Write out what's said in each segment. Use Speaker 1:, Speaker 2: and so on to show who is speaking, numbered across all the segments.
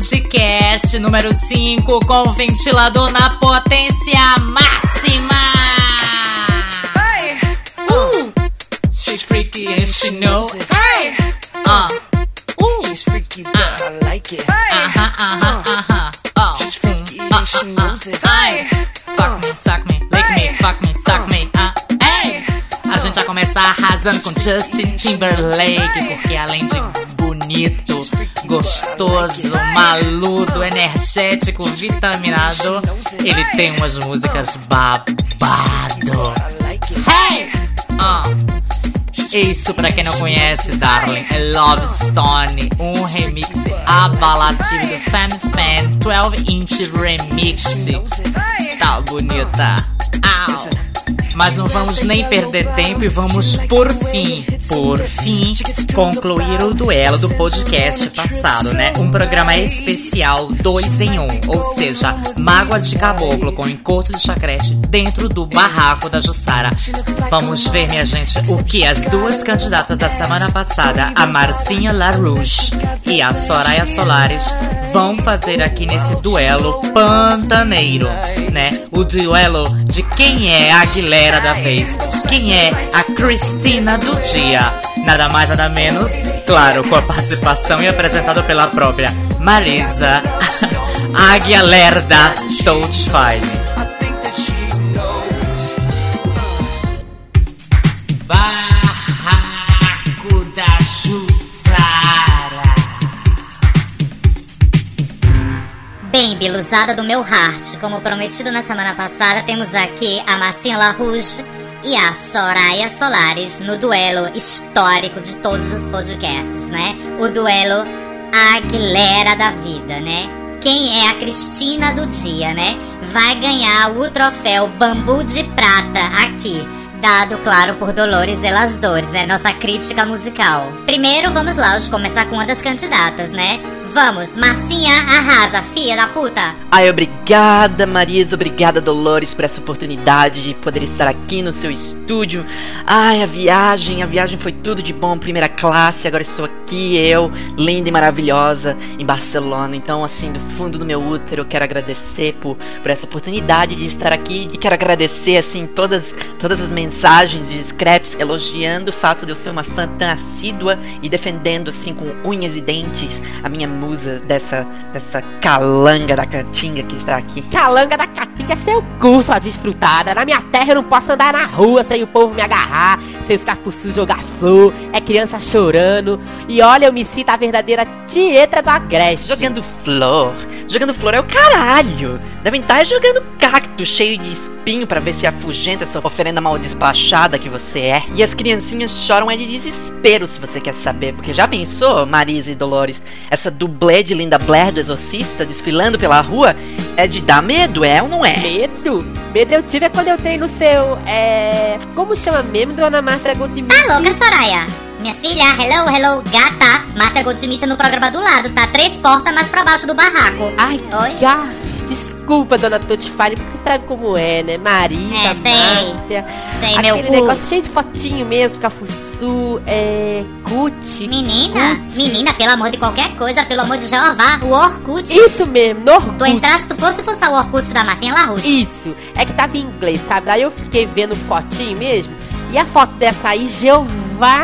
Speaker 1: podcast número 5 com ventilador na potência máxima.
Speaker 2: Hey,
Speaker 1: Uh, she's freaky and she knows it.
Speaker 2: hey,
Speaker 1: Uh, uh,
Speaker 3: She's freaky, but I like it.
Speaker 2: hey,
Speaker 1: uh-huh, uh-huh, uh-huh. Oh,
Speaker 3: She's freaky
Speaker 1: mm,
Speaker 3: and she knows it.
Speaker 1: Ai, fuck me, suck me, lick me, fuck me, suck me. Ah, ei! A gente vai começar arrasando com Justin Timberlake, porque além de bonito, gostoso, maludo, energético, vitaminado, ele tem umas músicas babado. Hey! Ah. Isso, pra quem não conhece, darling, é Love Stone, um remix abalativo do Fam Fan 12 Inch Remix. Tá bonita. Mas não vamos nem perder tempo e vamos, por fim, por fim, concluir o duelo do podcast passado, né? Um programa especial dois em um, ou seja, mágoa de caboclo com encosto de chacrete dentro do barraco da Jussara. Vamos ver, minha gente, o que as duas candidatas da semana passada, a Marcinha LaRouche e a Soraya Solares, vão fazer aqui nesse duelo pantaneiro, né? O duelo de quem é a Aguilera da vez, quem é a Cristina do dia. Nada mais, nada menos, claro, com a participação e apresentado pela própria Marisa. Águia Lerda Touch Files.
Speaker 4: Bem, biluzada do meu heart, como prometido na semana passada, temos aqui a Marcinha LaRouche e a Soraya Solares no duelo histórico de todos os podcasts, né? O duelo Aguilera da vida, né? Quem é a Cristina do dia, né? Vai ganhar o troféu Bambu de Prata aqui. Dado, claro, por Dolores de las Dores, né? Nossa crítica musical. Primeiro, vamos lá, hoje começar com uma das candidatas, né? Vamos, Marcinha, arrasa, filha da puta!
Speaker 5: Ai, obrigada, Marisa, obrigada, Dolores, por essa oportunidade de poder estar aqui no seu estúdio. Ai, a viagem, a viagem foi tudo de bom, primeira classe, agora estou aqui, eu, linda e maravilhosa, em Barcelona. Então, assim, do fundo do meu útero, eu quero agradecer por, por essa oportunidade de estar aqui e quero agradecer, assim, todas, todas as mensagens e scraps elogiando o fato de eu ser uma fã tão assídua e defendendo, assim, com unhas e dentes, a minha musa dessa, dessa calanga da cantinga que está aqui.
Speaker 6: Calanga da Caatinga é seu cu, sua desfrutada. Na minha terra eu não posso andar na rua sem o povo me agarrar, sem os capuçus jogar flor, é criança chorando. E olha, eu me sinto a verdadeira dieta do agreste.
Speaker 5: Jogando flor. Jogando flor é o caralho. Devem estar jogando cacto cheio de espinho pra ver se afugenta essa oferenda mal despachada que você é. E as criancinhas choram é de desespero se você quer saber. Porque já pensou, Marisa e Dolores, essa dublê de Linda Blair do Exorcista desfilando pela rua é de dar medo, é ou não é?
Speaker 6: Medo? Medo eu tive é quando eu tenho no seu. É. Como chama mesmo, dona Márcia Goldschmidt?
Speaker 4: Tá louca, Soraya? Minha filha, hello, hello, gata. Márcia Goldschmidt no programa do lado, tá três portas mais pra baixo do barraco.
Speaker 6: Ai,
Speaker 4: Oi?
Speaker 6: gafe. Desculpa, dona Tutifale, porque sabe como é, né? Marisa,
Speaker 4: É, sei.
Speaker 6: Márcia.
Speaker 4: Sei,
Speaker 6: Aquele
Speaker 4: meu cu.
Speaker 6: negócio cheio de fotinho mesmo, Cafuçu, é. Gucci.
Speaker 4: Menina,
Speaker 6: Gucci.
Speaker 4: menina, pelo amor de qualquer coisa, pelo amor de Jeová, o Orkut.
Speaker 6: Isso mesmo, no
Speaker 4: Tu entrasse, tu fosse fuçar o Orkut da Marcinha Larouche.
Speaker 6: Isso, é que tava em inglês, sabe? Aí eu fiquei vendo fotinho mesmo. E a foto dessa aí, Jeová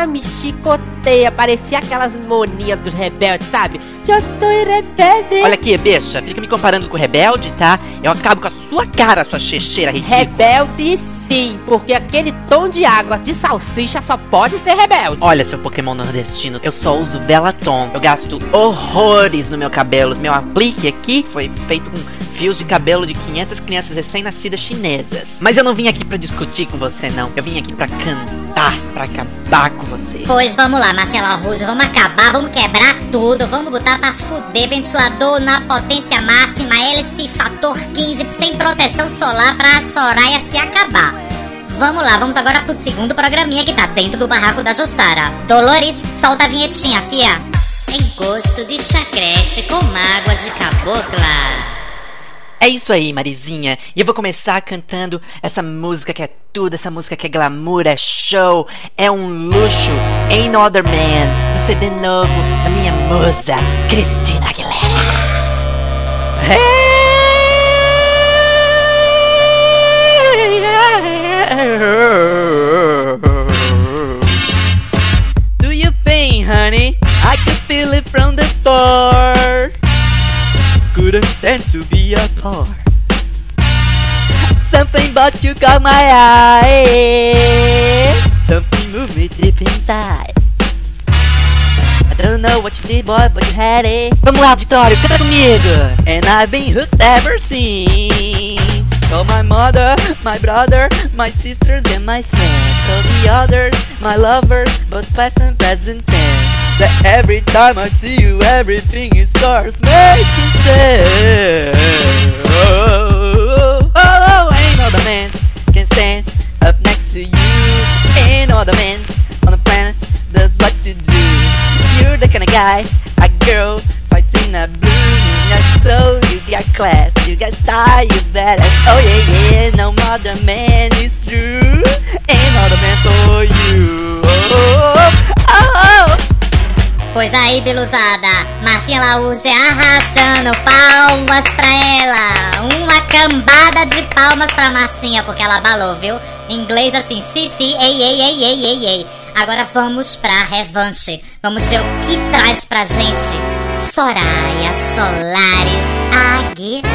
Speaker 6: me chicoteia. Parecia aquelas moninhas dos rebeldes, sabe? Eu sou rebelde.
Speaker 5: Olha aqui, bicha, fica me comparando com o rebelde, tá? Eu acabo com a sua cara, sua checheira ridícula.
Speaker 6: Rebelde sim, porque aquele tom de água de salsicha só pode ser rebelde.
Speaker 5: Olha, seu Pokémon nordestino, eu só uso Belaton. Eu gasto horrores no meu cabelo. Meu aplique aqui foi feito com fios de cabelo de 500 crianças recém-nascidas chinesas. Mas eu não vim aqui pra discutir com você, não. Eu vim aqui pra cantar, pra acabar com você.
Speaker 4: Pois vamos lá, Marcela Ruja, vamos acabar, vamos quebrar tudo, vamos botar pra fuder ventilador na potência máxima, hélice fator 15, sem proteção solar pra Soraya se acabar. Vamos lá, vamos agora pro segundo programinha que tá dentro do barraco da Jussara. Dolores, solta a vinhetinha, fia. Encosto de chacrete com mágoa de cabocla.
Speaker 5: É isso aí, Marizinha. E eu vou começar cantando essa música que é tudo, essa música que é glamour, é show, é um luxo. Ain't Other Man, no CD novo da minha musa, Cristina Aguilera.
Speaker 7: Do you think, honey, I can feel it from the start? Couldn't stand to be apart. Something about you caught my eye. Something moved me deep inside. I don't know what you did, boy, but you had it. Vamos lá, auditório, canta comigo. And I've been hooked ever since. So my mother, my brother, my sisters, and my friends. So the others, my lovers, both past and present tense. That every time I see you, everything is starts making sense. Oh, oh, oh, ain't no man can stand up next to you. Ain't no man on the planet does what you do. You're the kind of guy, a girl fighting a blue. You got soul, you got class, you got style, you got Oh yeah, yeah, no other man is true. Ain't no man for you. Oh, oh, oh.
Speaker 4: oh, oh Pois aí, Biluzada, Marcinha Laúde arrasando, palmas pra ela. Uma cambada de palmas pra Marcinha, porque ela balou, viu? Em inglês assim, si, si, ei, ei, ei, ei, ei, ei. Agora vamos pra revanche. Vamos ver o que traz pra gente Soraya Solares Aguilera.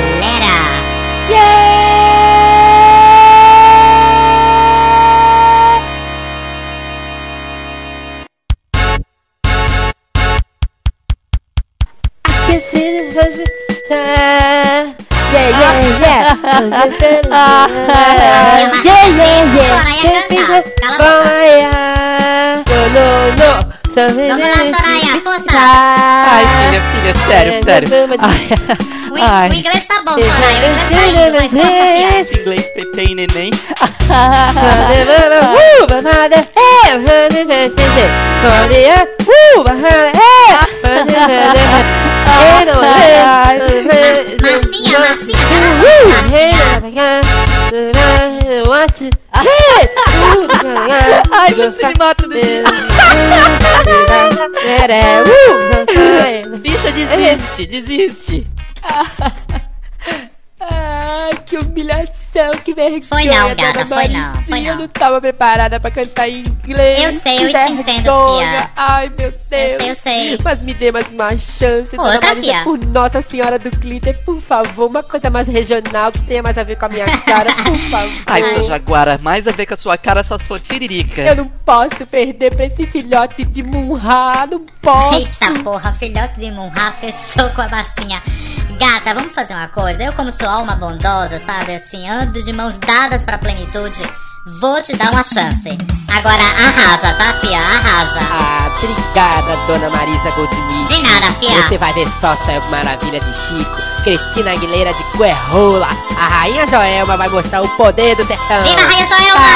Speaker 6: Yeah, yeah, yeah.
Speaker 4: Yeah, yeah, yeah. Cala a boca.
Speaker 6: No, no, no.
Speaker 4: Vamos lá, Soraya, força.
Speaker 7: Ai, filha, filha, sério, sério. Ai,
Speaker 4: O,
Speaker 7: ai.
Speaker 4: o inglês tá bom, Soraya. O inglês tá indo, vai, força, filha.
Speaker 7: Esse inglês e neném.
Speaker 4: Marcinha,
Speaker 7: Ai, você me mata desse Bicha, desiste, desiste.
Speaker 6: Ai, que humilhação, que vergonha.
Speaker 4: Foi não, gata,
Speaker 6: dona
Speaker 4: foi não, foi não.
Speaker 6: Eu não tava preparada pra cantar em inglês.
Speaker 4: Eu sei, eu te entendo, fia.
Speaker 6: Ai, meu Deus.
Speaker 4: sei, eu sei.
Speaker 6: Mas me dê mais uma chance, dona
Speaker 4: Outra,
Speaker 6: Marisa,
Speaker 4: fia.
Speaker 6: por Nossa Senhora do Glitter, por favor. Uma coisa mais regional, que tenha mais a ver com a minha cara, por favor.
Speaker 7: Ai, sua jaguara, mais a ver com a sua cara, só sua tiririca.
Speaker 6: Eu não posso perder pra esse filhote de Munha, não posso.
Speaker 4: Eita porra, filhote de Munha fechou com a bacinha. Gata, vamos fazer uma coisa. Eu, como sou alma bondosa, sabe, assim, ando de mãos dadas pra plenitude, vou te dar uma chance. Agora arrasa, tá, fia? Arrasa.
Speaker 6: Ah, obrigada, dona Marisa Goldschmidt.
Speaker 4: De nada, fia.
Speaker 6: Você vai ver só essa maravilha de Chico, Cristina Aguilera de Guerrola. A Rainha Joelma vai mostrar o poder do sertão.
Speaker 4: Viva a Rainha Joelma!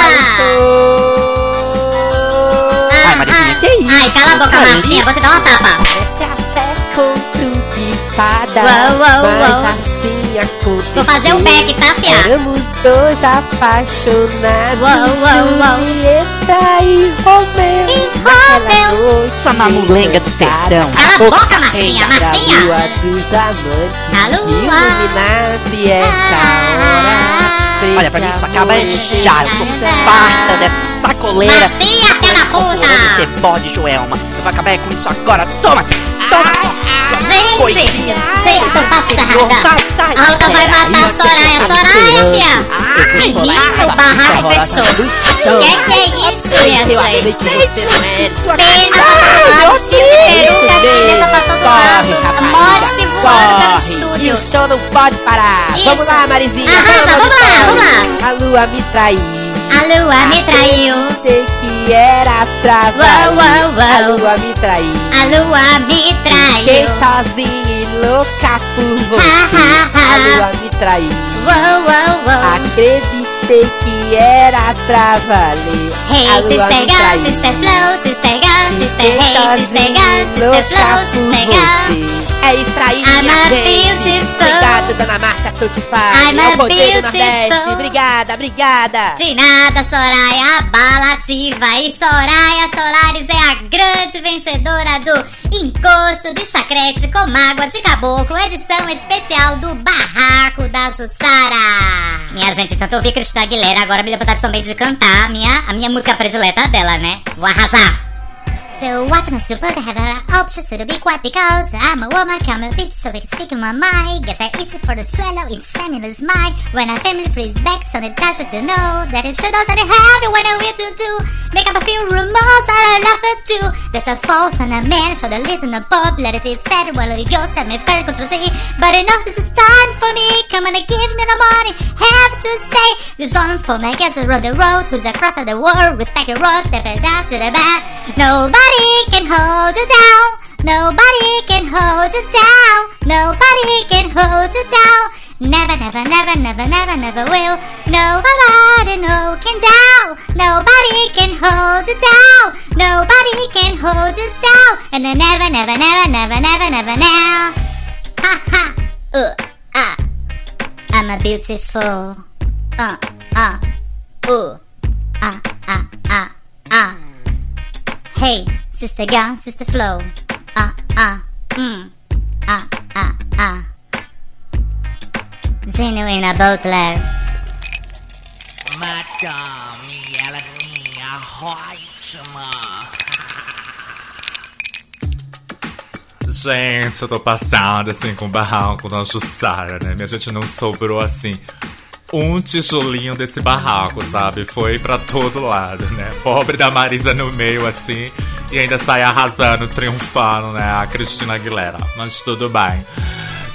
Speaker 6: Ai,
Speaker 7: Ai, Marizinha, que isso?
Speaker 4: Ai, cala a boca,
Speaker 7: Ai,
Speaker 4: Marcinha, vou te dar uma tapa.
Speaker 6: Esse até conto de fada.
Speaker 4: Uou, uou, uou.
Speaker 6: assim aconteceu.
Speaker 4: Vou fazer o back, tá, fia?
Speaker 6: Éramos dois apaixonados.
Speaker 4: Uou, uou, uou.
Speaker 6: Julieta e Romeu.
Speaker 4: E Romeu.
Speaker 7: Sua mamulenga do sertão.
Speaker 4: Cala a boca, Marcinha, Marcinha.
Speaker 6: lua dos amantes
Speaker 4: A lua.
Speaker 6: Iluminasse essa hora
Speaker 7: Olha, pra mim isso acaba já. Eu tô farta dessa sacoleira.
Speaker 4: Marcinha, filha da puta.
Speaker 7: Você pode, Joelma. Eu vou acabar com isso agora. Toma! Toma!
Speaker 4: Gente, gente, tô passada. A outra vai matar a Soraya. Soraya, fia. Menino, o barraco fechou. Que que é isso, minha gente? Pena pra lado, fio de peruca, chinesa pra todo lado. More-se voando pelo estúdio.
Speaker 6: O show não pode parar. Vamos lá, Marizinha.
Speaker 4: Arrasa, vamos lá, vamos lá.
Speaker 6: A lua me traiu.
Speaker 4: A lua me traiu.
Speaker 6: Sei que era pra. A lua me traiu.
Speaker 4: A lua me
Speaker 6: Fiquei
Speaker 4: traiu.
Speaker 6: sozinha e louca por você. A lua me traiu.
Speaker 4: Uou, uou, uou.
Speaker 6: Acreditei que era pra valer.
Speaker 4: Hey,
Speaker 6: A lua
Speaker 4: sister
Speaker 6: me
Speaker 4: girl, sister flow, sister girl, sister
Speaker 6: Fiquei
Speaker 4: hey, sister girl, sister flow, sister girl.
Speaker 6: É isso aí,
Speaker 4: I'm
Speaker 6: minha gente. Obrigado, dona Márcia Tutifá.
Speaker 4: I'm a beautiful.
Speaker 6: Obrigada, obrigada.
Speaker 4: De nada, Soraya Abalativa. E Soraya Solares é a grande vencedora do Encosto de Chacrete com Mágoa de Caboclo, edição especial do Barraco da Jussara. Minha gente, tanto ouvir Cristina Aguilera, agora me deu vontade também de cantar a minha, a minha música predileta dela, né? Vou arrasar. So what am I supposed to have an option to be quiet because I'm a woman, come a bitch, so I can speak in my mind. Guess I easy for the swallow, it's seminous mind. When a family frees back, so it does to know that it should also have it when I will to do. Make up a few rumors, I love it too. There's a false and a man, should I listen to popularity said, well, you set me fell control Z. But enough, this is time for me. Come on and give me the money. Have to say, this on for my guys around the road, who's across the world, respect your road, step it out to the back. Nobody can hold you down. Nobody can hold you down. Nobody can hold you down. Never, never, never, never, never, never will. Nobody, no can down. Nobody can hold you down. Nobody can hold you down. And then never, never, never, never, never, never now. Ha ha. Uh, ah. I'm a beautiful. Uh, uh, uh, ah, ah, ah, ah. Hey, sister gun, sister flow. Ah, ah, mm. Ah, ah, ah. Genuine bootleg.
Speaker 1: Madame, ela é minha ótima.
Speaker 8: Gente, eu tô passada assim com o barraco da Jussara, né? Minha gente não sobrou assim um tijolinho desse barraco, sabe? Foi pra todo lado, né? Pobre da Marisa no meio assim e ainda sai arrasando, triunfando, né? A Cristina Aguilera. Mas tudo bem.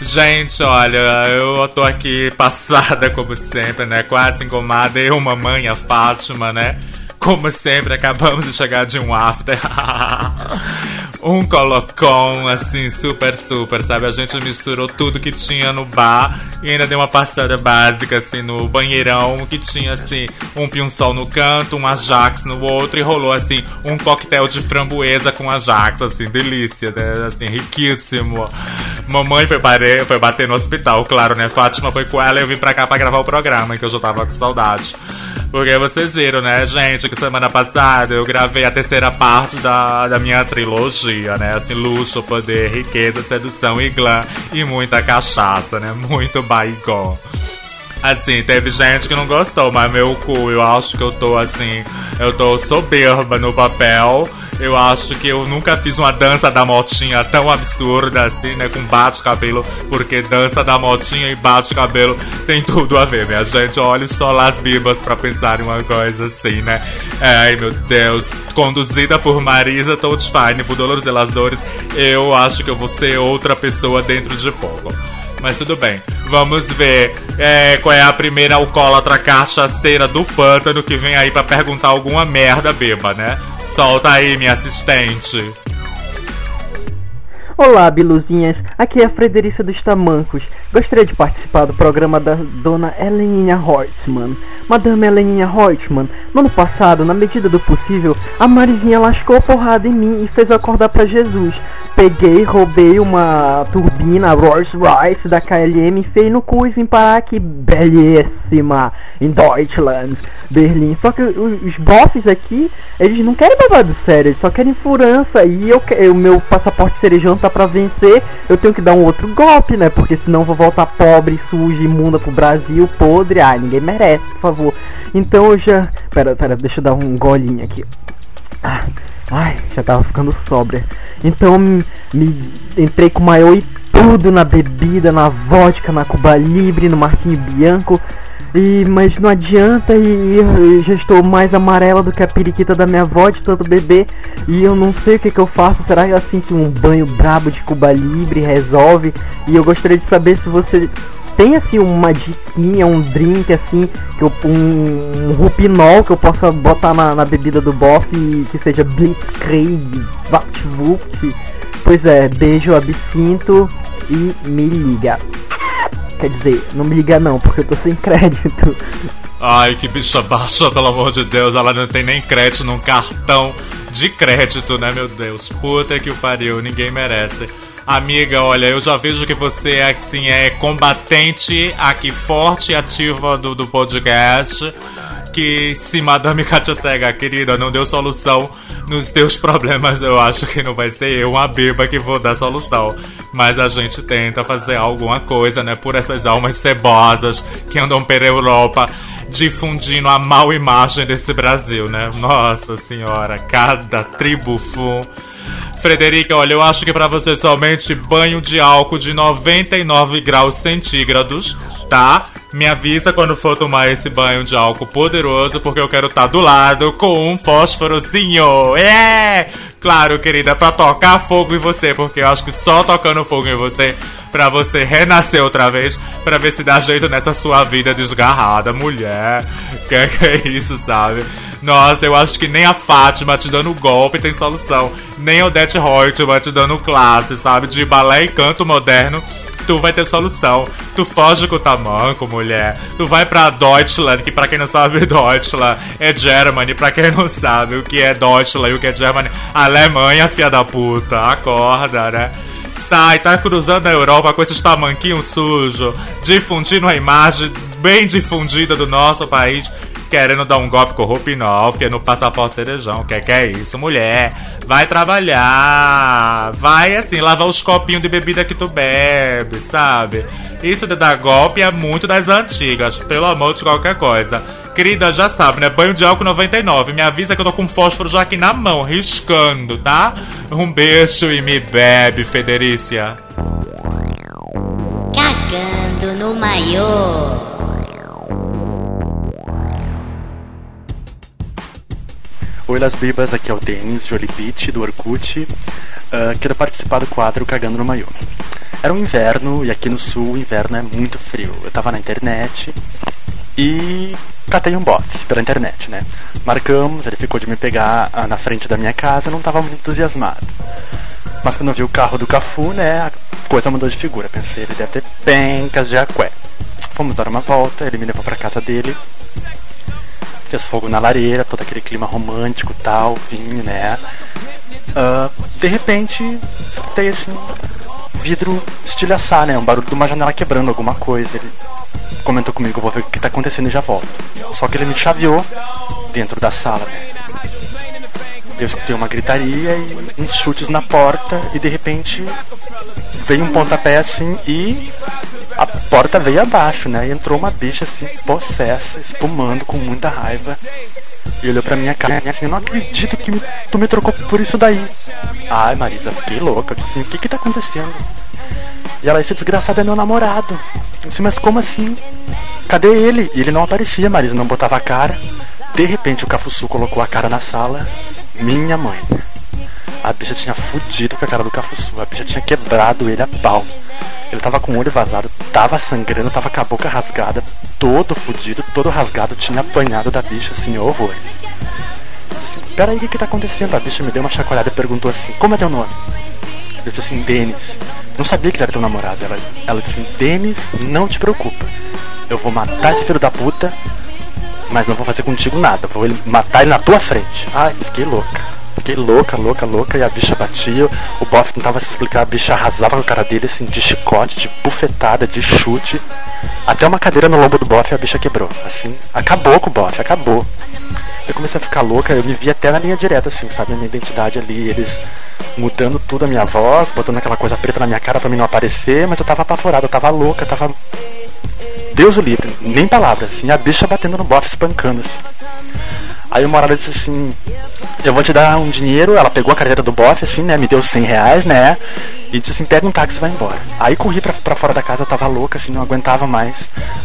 Speaker 8: Gente, olha, eu tô aqui passada como sempre, né? Quase engomada. Eu, mamãe, a Fátima, né? Como sempre, acabamos de chegar de um after. um colocom, assim, super, super, sabe? A gente misturou tudo que tinha no bar e ainda deu uma passada básica, assim, no banheirão, que tinha, assim, um pium-sol no canto, um Ajax no outro e rolou, assim, um coquetel de framboesa com Ajax, assim, delícia, né? Assim, riquíssimo. Mamãe foi, bare... foi bater no hospital, claro, né? Fátima foi com ela e eu vim pra cá pra gravar o programa, que eu já tava com saudade. Porque vocês viram, né, gente, que semana passada eu gravei a terceira parte da, da minha trilogia, né? Assim, luxo, poder, riqueza, sedução e glam e muita cachaça, né? Muito baigon. Assim, teve gente que não gostou, mas meu cu, eu acho que eu tô assim, eu tô soberba no papel. Eu acho que eu nunca fiz uma dança da motinha tão absurda assim, né? Com bate-cabelo, porque dança da motinha e bate-cabelo tem tudo a ver, minha gente. Olhe só lá as bibas pra pensar em uma coisa assim, né? Ai, meu Deus. Conduzida por Marisa Toadfine, por Dolores de las Dores, eu acho que eu vou ser outra pessoa dentro de pouco. Mas tudo bem. Vamos ver é, qual é a primeira alcoólatra cachaceira do pântano que vem aí pra perguntar alguma merda beba, né? Solta aí, minha assistente.
Speaker 9: Olá, biluzinhas. Aqui é a Frederica dos Tamancos. Gostaria de participar do programa da dona Heleninha Reutemann. Madame Heleninha Reutemann, no ano passado, na medida do possível, a Marizinha lascou a porrada em mim e fez eu acordar pra Jesus. Peguei, roubei uma turbina Rolls Royce da KLM, enfiei no cu e vim parar aqui, belíssima, em Deutschland, Berlim. Só que os, os bosses aqui, eles não querem babado sério, eles só querem furança. E eu, o meu passaporte cerejão tá pra vencer, eu tenho que dar um outro golpe, né? Porque senão vou voltar pobre, suja, imunda pro Brasil, podre. Ai, ninguém merece, por favor. Então eu já. Pera, pera, deixa eu dar um golinho aqui. Ah, ai, já tava ficando sóbria. Então me, me entrei com maior e tudo na bebida, na vodka, na Cuba Libre, no Marquinho Bianco. E, mas não adianta e eu já estou mais amarela do que a periquita da minha avó de tanto beber e eu não sei o que, que eu faço. Será que assim que um banho brabo de Cuba Libre resolve? E eu gostaria de saber se você tem assim uma diquinha, um drink assim, que eu, um, um rupinol que eu possa botar na, na bebida do boss e que seja Blitzkrieg, Vapt Pois é, beijo, absinto e me liga. Quer dizer, não me liga não, porque eu tô sem crédito.
Speaker 8: Ai, que bicha baixa, pelo amor de Deus. Ela não tem nem crédito num cartão de crédito, né, meu Deus? Puta que o pariu, ninguém merece. Amiga, olha, eu já vejo que você assim é combatente aqui forte e ativa do, do podcast. Que se Madame Katia Cega, querida, não deu solução nos teus problemas, eu acho que não vai ser eu, uma beba, que vou dar solução. Mas a gente tenta fazer alguma coisa, né? Por essas almas cebosas que andam pela Europa difundindo a mal imagem desse Brasil, né? Nossa senhora, cada tribo fum. Frederica, olha, eu acho que para você somente banho de álcool de 99 graus centígrados, tá? Me avisa quando for tomar esse banho de álcool poderoso, porque eu quero estar tá do lado com um fósforozinho. É! Claro, querida, pra tocar fogo em você, porque eu acho que só tocando fogo em você, pra você renascer outra vez, pra ver se dá jeito nessa sua vida desgarrada, mulher. Que que é isso, sabe? Nossa, eu acho que nem a Fátima te dando golpe tem solução. Nem Odete Reutemann te dando classe, sabe? De balé e canto moderno tu vai ter solução. Tu foge com o tamanco, mulher. Tu vai pra Deutschland, que pra quem não sabe, Deutschland é Germany. Pra quem não sabe o que é Deutschland e o que é Germany, Alemanha, fia da puta. Acorda, né? Sai, tá cruzando a Europa com esses tamanquinhos sujos, difundindo a imagem bem difundida do nosso país querendo dar um golpe com Rupinol, no passaporte cerejão. Que que é isso, mulher? Vai trabalhar. Vai, assim, lavar os copinhos de bebida que tu bebe, sabe? Isso de dar golpe é muito das antigas, pelo amor de qualquer coisa. Querida, já sabe, né? Banho de álcool 99. Me avisa que eu tô com fósforo já aqui na mão, riscando, tá? Um beijo e me bebe, Federícia.
Speaker 4: Cagando no maiô.
Speaker 10: Oi, Las Bibas, aqui é o Denis Jolibit, do Orkut. Uh, quero participar do quadro Cagando no Maiô. Era um inverno, e aqui no sul o inverno é muito frio. Eu tava na internet e catei um bofe pela internet, né? Marcamos, ele ficou de me pegar uh, na frente da minha casa, não tava muito entusiasmado. Mas quando eu vi o carro do Cafu, né, a coisa mudou de figura. Pensei, ele deve ter pencas de aqué. Fomos dar uma volta, ele me levou pra casa dele fez fogo na lareira, todo aquele clima romântico tal, vinho, né? Uh, de repente, escutei assim, vidro estilhaçar, né? Um barulho de uma janela quebrando alguma coisa. Ele comentou comigo, vou ver o que tá acontecendo e já volto. Só que ele me chaveou dentro da sala, né? Eu escutei uma gritaria e uns chutes na porta e de repente veio um pontapé assim e a porta veio abaixo, né? E entrou uma bicha assim, possessa, espumando com muita raiva. E olhou pra minha cara e assim, eu não acredito que me, tu me trocou por isso daí. Ai, Marisa, fiquei louca. Disse assim, o que que tá acontecendo? E ela, esse desgraçado é meu namorado. Eu disse, mas como assim? Cadê ele? E ele não aparecia, Marisa não botava a cara. De repente o Cafuçu colocou a cara na sala. Minha mãe. A bicha tinha fudido com a cara do Cafuçu. A bicha tinha quebrado ele a pau. Ele tava com o olho vazado, tava sangrando, tava com a boca rasgada, todo fudido, todo rasgado, tinha apanhado da bicha, assim, horrores. Assim, Peraí, o que que tá acontecendo? A bicha me deu uma chacoalhada e perguntou assim, como é teu nome? Eu disse assim, Denis. Não sabia que ele era teu namorado. Ela, ela disse assim, Denis, não te preocupa. Eu vou matar esse filho da puta, mas não vou fazer contigo nada. Vou matar ele na tua frente. Ai, fiquei louca. Fiquei louca, louca, louca, e a bicha batia. O bofe tentava se explicar, a bicha arrasava com a cara dele, assim, de chicote, de bufetada, de chute. Até uma cadeira no lombo do bofe a bicha quebrou. Assim, acabou com o bofe, acabou. Eu comecei a ficar louca, eu me vi até na linha direta, assim, sabe? Minha identidade ali, eles mudando tudo a minha voz, botando aquela coisa preta na minha cara pra mim não aparecer, mas eu tava apavorado, eu tava louca, eu tava. Deus o livre, nem palavras, assim, a bicha batendo no bofe, espancando, assim. Aí o Morada disse assim, eu vou te dar um dinheiro, ela pegou a carteira do bofe, assim, né, me deu 100 reais, né, e disse assim, pega um táxi e vai embora. Aí corri pra, pra fora da casa, eu tava louca, assim, não aguentava mais.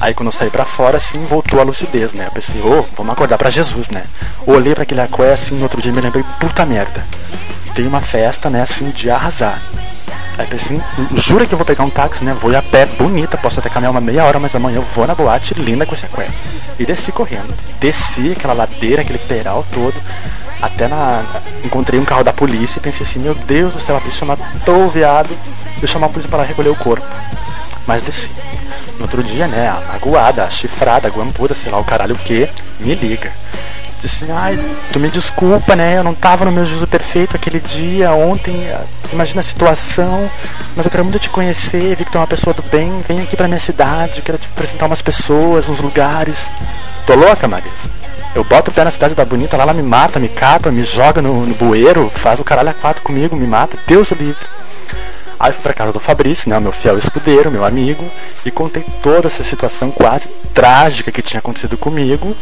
Speaker 10: Aí quando eu saí pra fora, assim, voltou a lucidez, né, eu pensei, ô, oh, vamos acordar pra Jesus, né. Olhei pra aquele aqué, assim, no outro dia me lembrei, puta merda, tem uma festa, né, assim, de arrasar. Aí pensei, jura que eu vou pegar um táxi, né? Vou ir a pé, bonita, posso até caminhar uma meia hora, mas amanhã eu vou na boate linda com esse aqué. E desci correndo. Desci aquela ladeira, aquele peral todo. Até na. Encontrei um carro da polícia e pensei assim, meu Deus do céu, a polícia matou o viado. Eu chamar a polícia para recolher o corpo. Mas desci. No outro dia, né, a magoada, a chifrada, a guampuda, sei lá o caralho o que, me liga. Assim, ai, tu me desculpa, né? Eu não tava no meu juízo perfeito aquele dia, ontem, ah, imagina a situação, mas eu quero muito te conhecer, vi que tu é uma pessoa do bem, vem aqui pra minha cidade, quero te apresentar umas pessoas, uns lugares. Tô louca, Marisa? Eu boto o pé na cidade da bonita, lá ela me mata, me capa, me joga no, no bueiro, faz o caralho a quatro comigo, me mata, Deus o livre. Aí fui pra casa do Fabrício, né, meu fiel escudeiro, meu amigo, e contei toda essa situação quase trágica que tinha acontecido comigo.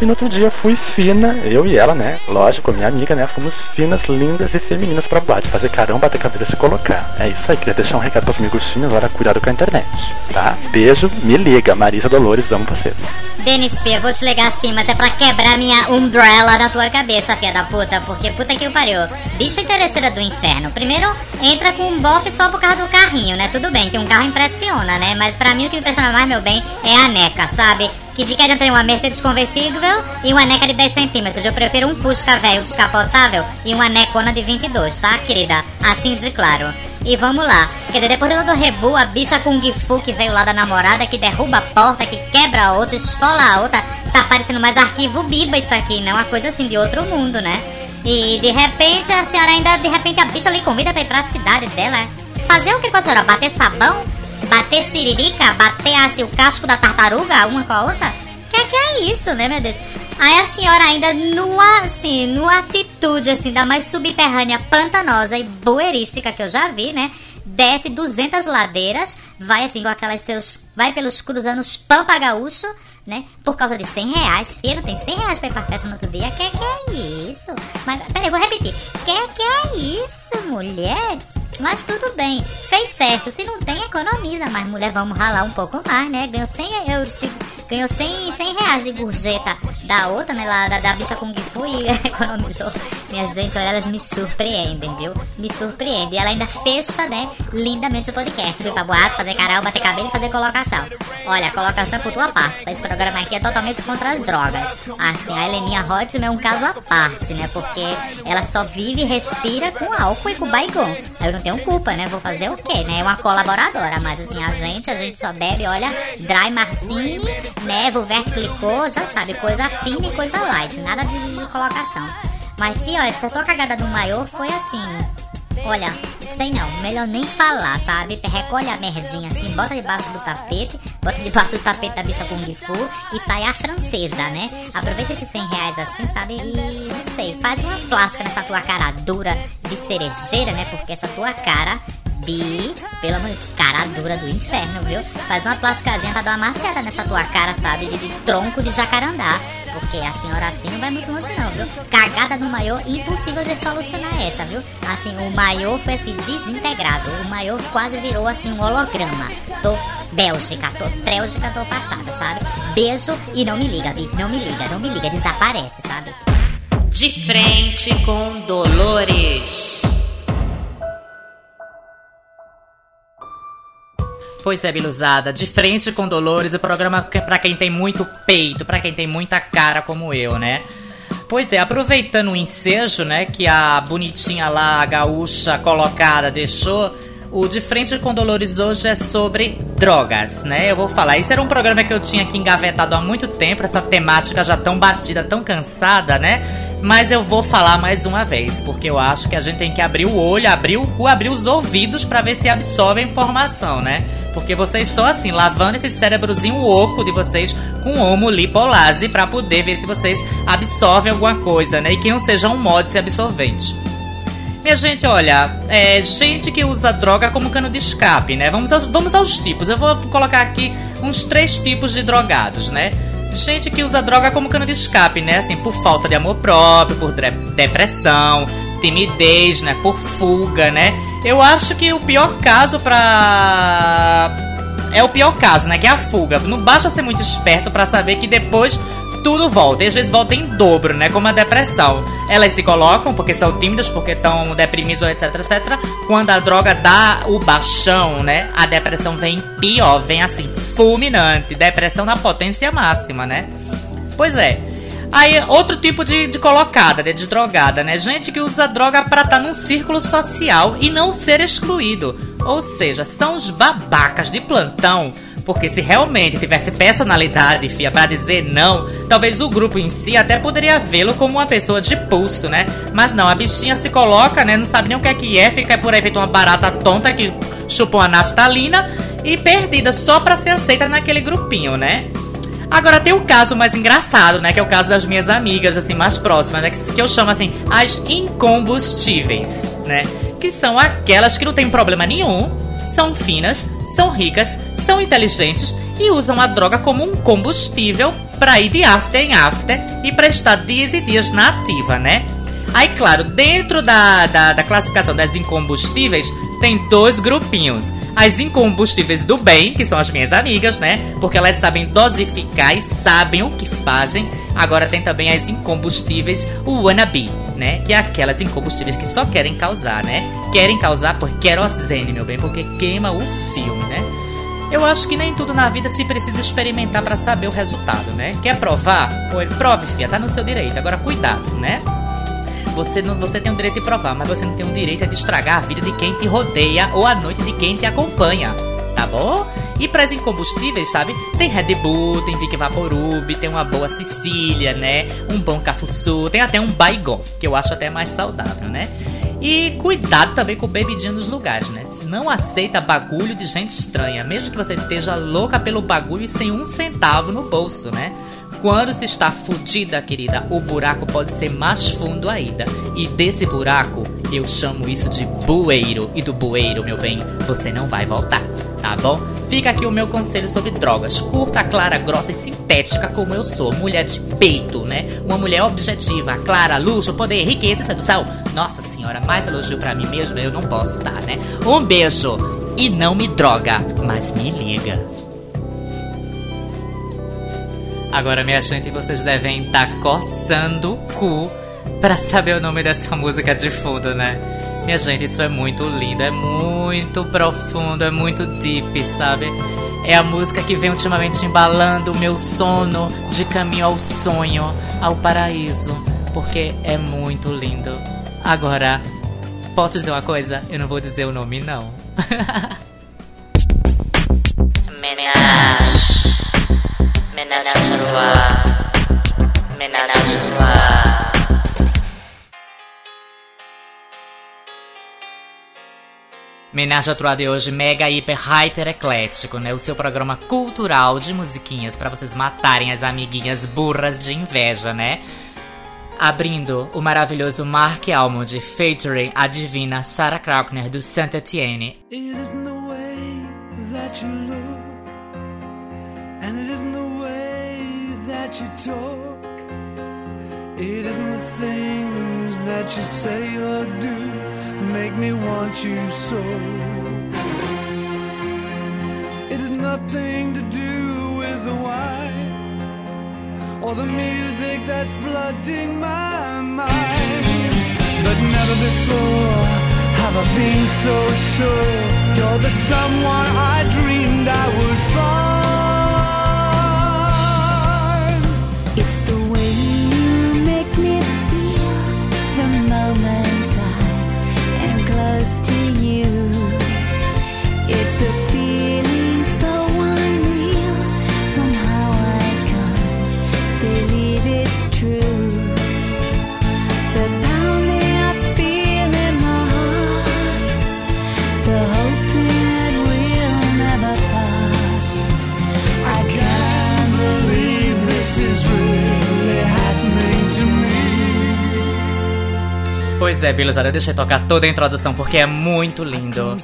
Speaker 10: E no outro dia fui fina, eu e ela, né? Lógico, minha amiga, né? Fomos finas, lindas e femininas pra boate. Fazer carão, bater cabeça e se colocar. É isso aí, queria deixar um recado pros amigostinhos, agora cuidado com a internet. Tá? Beijo, me liga. Marisa Dolores, amo vocês.
Speaker 4: Denis, Fia, vou te ligar assim, mas é pra quebrar minha umbrella na tua cabeça, filha da puta. Porque puta que o pariu. Bicha interesseira do inferno. Primeiro, entra com um bofe só por causa do carrinho, né? Tudo bem que um carro impressiona, né? Mas pra mim o que me impressiona mais, meu bem, é a neca, sabe? Que de querem ter uma Mercedes conversível e uma neca de 10 centímetros. Eu prefiro um Fusca velho descapotável e uma necona de 22, tá, querida? Assim de claro. E vamos lá. Quer dizer, depois do rebu, a bicha Kung Fu que veio lá da namorada, que derruba a porta, que quebra a outra, esfola a outra. Tá parecendo mais arquivo biba isso aqui, né? Uma coisa assim de outro mundo, né? E de repente a senhora ainda, de repente a bicha lhe convida pra ir pra cidade dela. Fazer o que com a senhora? Bater sabão? Bater siririca? Bater assim, o casco da tartaruga uma com a outra? Que que é isso, né, meu Deus? Aí a senhora ainda numa, assim, numa atitude, assim, da mais subterrânea, pantanosa e boerística que eu já vi, né? Desce 200 ladeiras, vai assim com aquelas seus... Vai pelos cruzando os pampa gaúcho, né? Por causa de 100 reais. Filho, tem 100 reais pra ir pra festa no outro dia. Que que é isso? Mas, peraí, vou repetir. Que que é isso, mulher? Mas tudo bem, fez certo. Se não tem, economiza. Mas mulher, vamos ralar um pouco mais, né? Ganhou 100 euros de ganhou 100, 100 reais de gorjeta da outra, né? Lá da, da bicha Kung Fu e economizou. Minha gente, olha, elas me surpreendem, viu? Me surpreendem. E ela ainda fecha, né? Lindamente o podcast. Fui pra boate, fazer canal, bater cabelo e fazer colocação. Olha, colocação é por tua parte, tá? Esse programa aqui é totalmente contra as drogas. Assim, a Heleninha Hotman é um caso à parte, né? Porque ela só vive e respira com álcool e com baigon. Eu não tenho culpa, né? Vou fazer o quê, né? É uma colaboradora, mas assim, a gente, a gente só bebe, olha, dry martini, né? Vulvert clicou, já sabe, coisa fina e coisa light, nada de, de colocação. Mas, fio, essa tua cagada do maior foi assim. Olha, sei não, melhor nem falar, sabe? Recolhe a merdinha assim, bota debaixo do tapete, bota debaixo do tapete da bicha Kung Fu e sai a francesa, né? Aproveita esses 100 reais assim, sabe? E não sei, faz uma plástica nessa tua cara dura de cerejeira, né? Porque essa tua cara Bi, de cara dura do inferno, viu? Faz uma plasticazinha pra dar uma maciada nessa tua cara, sabe? De, de tronco de jacarandá. Porque a senhora assim não vai muito longe não, viu? Cagada no maiô, impossível de solucionar essa, viu? Assim, o maiô foi assim, desintegrado. O maiô quase virou assim um holograma. Tô Bélgica, tô trélgica, tô passada, sabe? Beijo e não me liga, Bi. Não me liga, não me liga, desaparece, sabe?
Speaker 1: De frente com Dolores. Pois é, Biluzada, de frente com Dolores, o programa é pra quem tem muito peito, pra quem tem muita cara como eu, né? Pois é, aproveitando o ensejo, né, que a bonitinha lá, a gaúcha colocada deixou, o De Frente com Dolores hoje é sobre drogas, né? Eu vou falar. Isso era um programa que eu tinha aqui engavetado há muito tempo, essa temática já tão batida, tão cansada, né? Mas eu vou falar mais uma vez, porque eu acho que a gente tem que abrir o olho, abrir o cu, abrir os ouvidos para ver se absorve a informação, né? Porque vocês só assim, lavando esse cérebrozinho oco de vocês com homo lipolase para poder ver se vocês absorvem alguma coisa, né? E que não seja um mod absorvente. Minha gente, olha, é gente que usa droga como cano de escape, né? Vamos aos, vamos aos tipos. Eu vou colocar aqui uns três tipos de drogados, né? Gente que usa droga como cano de escape, né? Assim, por falta de amor próprio, por depressão, timidez, né? Por fuga, né? Eu acho que o pior caso pra. É o pior caso, né? Que é a fuga. Não basta ser muito esperto para saber que depois tudo volta. E às vezes volta em dobro, né? Como a depressão. Elas se colocam porque são tímidas, porque estão deprimidas, etc, etc. Quando a droga dá o baixão, né? A depressão vem pior, vem assim, fulminante. Depressão na potência máxima, né? Pois é. Aí, outro tipo de, de colocada, de, de drogada, né? Gente que usa droga pra estar tá num círculo social e não ser excluído. Ou seja, são os babacas de plantão Porque se realmente tivesse personalidade, fia, pra dizer não, talvez o grupo em si até poderia vê-lo como uma pessoa de pulso, né? Mas não, a bichinha se coloca, né? Não sabe nem o que é que é, fica por aí feito uma barata tonta que chupou a naftalina e perdida só pra ser aceita naquele grupinho, né? Agora tem um caso mais engraçado, né? Que é o caso das minhas amigas, assim, mais próximas, né? Que, que eu chamo assim, as incombustíveis, né? Que são aquelas que não tem problema nenhum, são finas, são ricas, são inteligentes e usam a droga como um combustível para ir de after em after e prestar dias e dias na ativa, né? Aí, claro, dentro da, da, da classificação das incombustíveis, tem dois grupinhos. As incombustíveis do bem, que são as minhas amigas, né? Porque elas sabem dosificar e sabem o que fazem. Agora tem também as incombustíveis wannabe, né? Que é aquelas incombustíveis que só querem causar, né? Querem causar por querosene, meu bem, porque queima o filme, né? Eu acho que nem tudo na vida se precisa experimentar para saber o resultado, né? Quer provar? Prove, fia, tá no seu direito. Agora cuidado, né? Você, não, você tem o direito de provar, mas você não tem o direito de estragar a vida de quem te rodeia ou a noite de quem te acompanha, tá bom? E para as incombustíveis, sabe? Tem Red Bull, tem Vic Vaporub, tem uma boa Sicília, né? Um bom Cafuçu, tem até um Baigon, que eu acho até mais saudável, né? E cuidado também com bebidinha nos lugares, né? Não aceita bagulho de gente estranha, mesmo que você esteja louca pelo bagulho e sem um centavo no bolso, né? Quando se está fudida, querida, o buraco pode ser mais fundo ainda. E desse buraco, eu chamo isso de bueiro. E do bueiro, meu bem, você não vai voltar, tá bom? Fica aqui o meu conselho sobre drogas. Curta, clara, grossa e sintética como eu sou. Mulher de peito, né? Uma mulher objetiva, clara, luxo, poder, riqueza e sedução. Nossa senhora, mais elogio para mim mesma eu não posso dar, né? Um beijo. E não me droga, mas me liga. Agora, minha gente, vocês devem estar tá coçando o cu para saber o nome dessa música de fundo, né? Minha gente, isso é muito lindo, é muito profundo, é muito deep, sabe? É a música que vem ultimamente embalando o meu sono de caminho ao sonho, ao paraíso, porque é muito lindo. Agora, posso dizer uma coisa? Eu não vou dizer o nome, não. Menage. Menage à. Menage à trois. Menage à Trois de hoje, mega, hiper, hyper eclético, né? O seu programa cultural de musiquinhas para vocês matarem as amiguinhas burras de inveja, né? Abrindo o maravilhoso Mark Almond featuring a divina Sarah Kraukner do Saint Etienne. It isn't the way that you look, and it isn't the way that you talk. It isn't the things that you say or do make me want you so. It has nothing to do with the wine or the music that's flooding my mind. But never before have I been so sure you're the someone I dreamed I would find.
Speaker 11: It's the way you make me feel the moment I am close to you.
Speaker 1: Pois é, Biluzada, eu deixei tocar toda a introdução porque é muito lindo.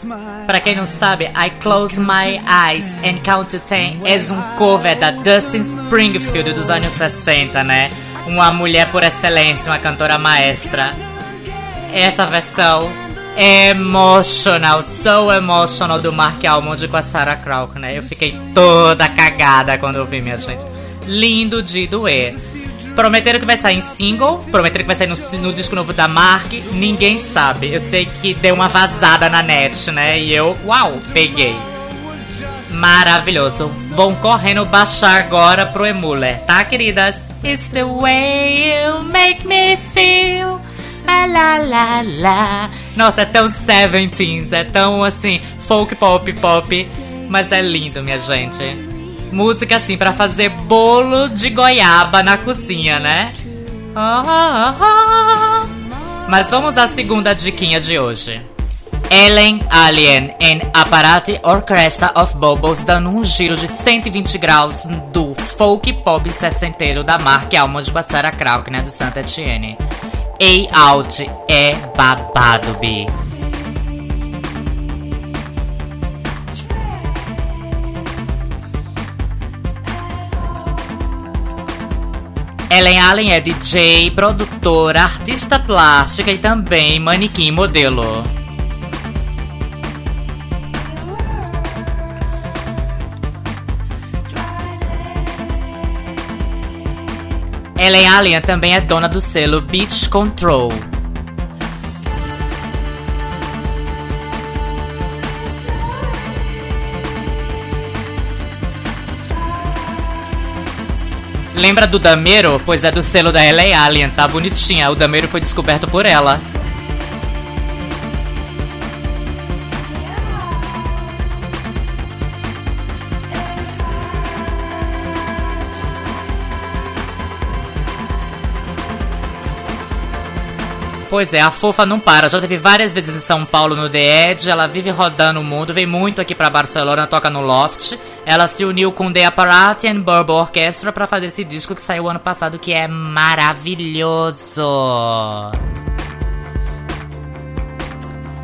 Speaker 1: Pra quem não sabe, I Close My Eyes and Count to Ten é um cover da Dustin Springfield dos anos 60, né? Uma mulher por excelência, uma cantora maestra. Essa versão é emotional, so emotional do Mark Almond com a Sarah Crawford, né? Eu fiquei toda cagada quando eu vi, minha gente. Lindo de doer. Prometeram que vai sair em single, prometeram que vai sair no, no disco novo da Mark, ninguém sabe. Eu sei que deu uma vazada na net, né? E eu, uau, peguei. Maravilhoso. Vão correndo baixar agora pro Emuler, tá, queridas? It's the way you make me feel. La la la la. Nossa, é tão 17s, é tão assim, folk pop pop. Mas é lindo, minha gente. Música assim pra fazer bolo de goiaba na cozinha, né? Ah, ah, ah. Mas vamos à segunda diquinha de hoje. Ellen Alien em Apparati Orchestra of Bubbles dando um giro de 120 graus do folk pop sessenteiro da marca Alma de Guassara Krauk, né, do Santa Etienne. Ei Out é babado, bi. Ellen Allen é DJ, produtora, artista plástica e também manequim modelo. Ellen Allen também é dona do selo Beach Control. Lembra do Dameiro? Pois é do selo da Ellen Allen, tá bonitinha. O Dameiro foi descoberto por ela. Pois é, a fofa não para. Já teve várias vezes em São Paulo no The Edge. Ela vive rodando o mundo, vem muito aqui pra Barcelona, toca no Loft. Ela se uniu com The Apparati and Burble Orchestra pra fazer esse disco que saiu ano passado, que é maravilhoso.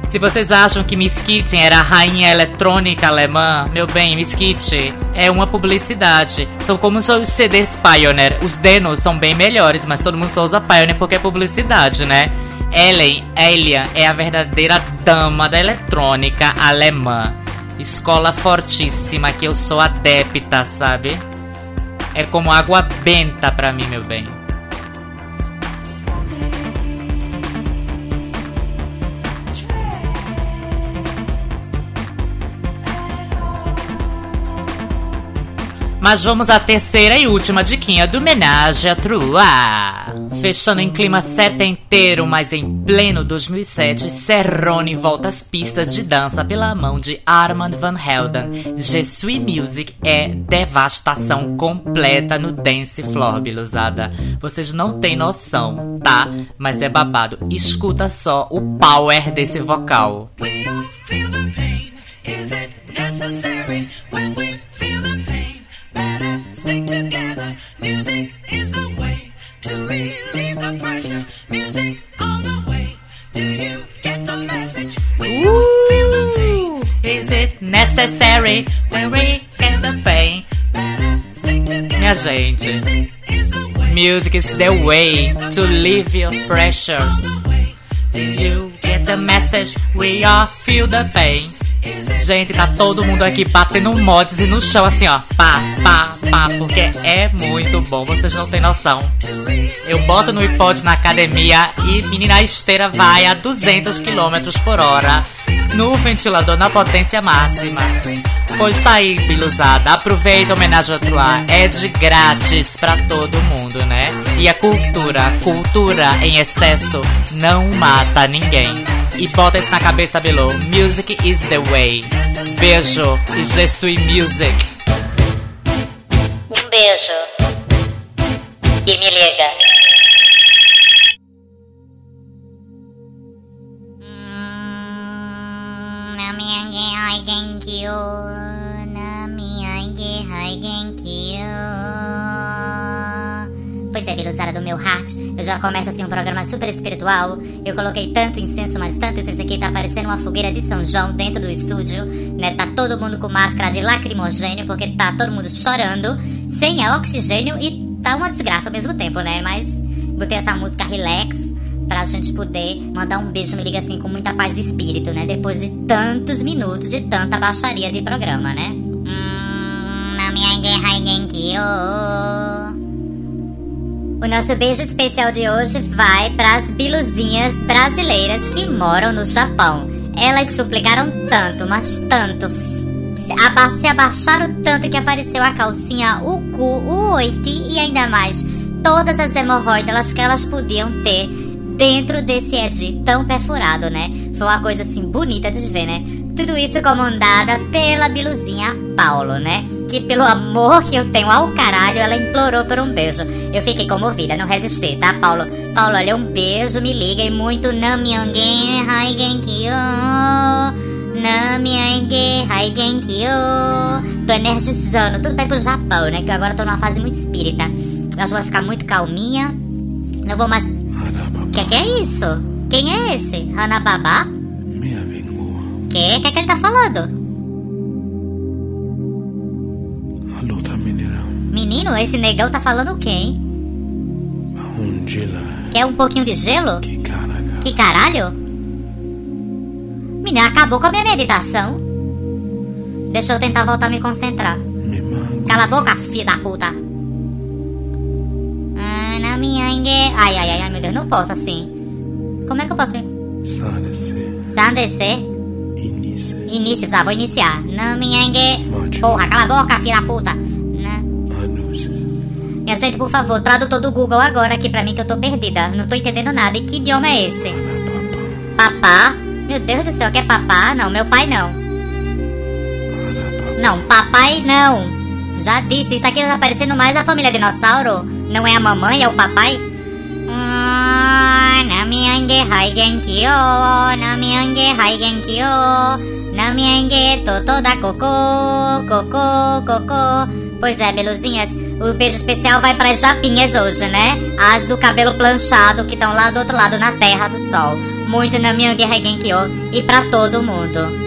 Speaker 1: Se vocês acham que Miss Kitty era a rainha eletrônica alemã, meu bem, Miss Kitty é uma publicidade. São como os CDs Pioneer. Os Denos são bem melhores, mas todo mundo só usa Pioneer porque é publicidade, né? Ellen, Elia é a verdadeira dama da eletrônica alemã. Escola fortíssima que eu sou adepta, sabe? É como água benta pra mim, meu bem. Mas vamos à terceira e última diquinha do Menage à Trua. Fechando em clima setenteiro, mas em pleno 2007, Serrone volta às pistas de dança pela mão de Armand Van Helden. Je suis Music é devastação completa no dance floor, biluzada. Vocês não têm noção, tá? Mas é babado. Escuta só o power desse vocal.
Speaker 2: We feel the pain. Is it necessary when we music is the way to
Speaker 1: leave your pressures. Do you get the message? We all feel the pain. Gente, tá todo mundo aqui batendo mods e no chão assim, ó. Pá, pá, pá, porque é muito bom, vocês não têm noção. Eu boto no iPod na academia e menina a esteira vai a 200 km por hora no ventilador na potência máxima. Pois tá aí, biluzada. Aproveita a homenagem a Troar. É de grátis pra todo mundo, né? E a cultura, cultura em excesso não mata ninguém. E bota isso na cabeça, Bilu. Music is the way. Beijo e Je suis music.
Speaker 4: Um beijo. E me liga. Pois meu heart, eu já começo assim um programa super espiritual. Eu coloquei tanto incenso, mas tanto isso aqui tá parecendo uma fogueira de São João dentro do estúdio, né? Tá todo mundo com máscara de lacrimogênio, porque tá todo mundo chorando, sem oxigênio e tá uma desgraça ao mesmo tempo, né? Mas botei essa música relax pra gente poder mandar um beijo, me liga assim, com muita paz de espírito, né? Depois de tantos minutos de tanta baixaria de programa, né? Hum, na minha guerra Genkyo. O nosso beijo especial de hoje vai para as biluzinhas brasileiras que moram no Japão. Elas suplicaram tanto, mas tanto, aba- se abaixaram tanto que apareceu a calcinha, o cu, o oiti e ainda mais todas as hemorroidas que elas podiam ter dentro desse Ed tão perfurado, né? Foi uma coisa assim bonita de ver, né? Tudo isso comandada pela biluzinha Paulo, né? Que pelo amor que eu tenho ao caralho, ela implorou por um beijo. Eu fiquei comovida, não resisti, tá, Paulo? Paulo, olha, um beijo, me liga e muito Namyange Haigenkyo. Namyange Haigenkyo. Tô energizando, tudo bem pro Japão, né? Que eu agora tô numa fase muito espírita. Eu acho que vou ficar muito calminha. Não vou mais. Que que é isso? Quem é esse? Hanababa? Que? Que que ele tá falando? Menino, esse negão tá falando o quê, hein? Quer um pouquinho de gelo? Que caralho? Menina, acabou com a minha meditação. Deixa eu tentar voltar a me concentrar. Cala a boca, filho da puta. Ah, minha. Ai, ai, ai, ai, meu Deus, não posso assim. Como é que eu posso me... Sandece? Início, tá, vou iniciar. Engue... Porra, cala a boca, filho da puta. Minha gente, por favor, tradutor do Google agora aqui pra mim que eu tô perdida. Não tô entendendo nada. E que idioma é esse? Papá? Meu Deus do céu, quer papá? Não, meu pai não. Não, papai não. Já disse, isso aqui tá parecendo mais a família dinossauro. Não é a mamãe, é o papai? Ah, Namiange Haigenkyo, Namiange Haigenkyo, Namiange Cocô, Cocô, Cocô. Pois é, beluzinhas, o beijo especial vai para as japinhas hoje, né? As do cabelo planchado que estão lá do outro lado na Terra do Sol. Muito Namiange Haigenkyo e para todo mundo.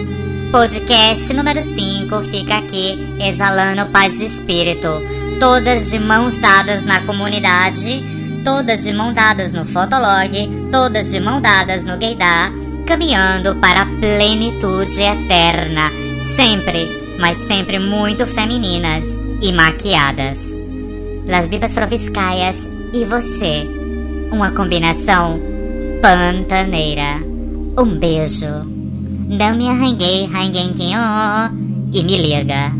Speaker 4: Podcast número 5 fica aqui exalando paz de espírito. Todas de mãos dadas na comunidade, todas de mãos dadas no Fotolog, todas de mãos dadas no Gaydar, caminhando para a plenitude eterna. Sempre, mas sempre muito femininas e maquiadas. Las Bibas Proviscaias e você. Uma combinação pantaneira. Um beijo. Não me arranhei, arranhei, e me liga.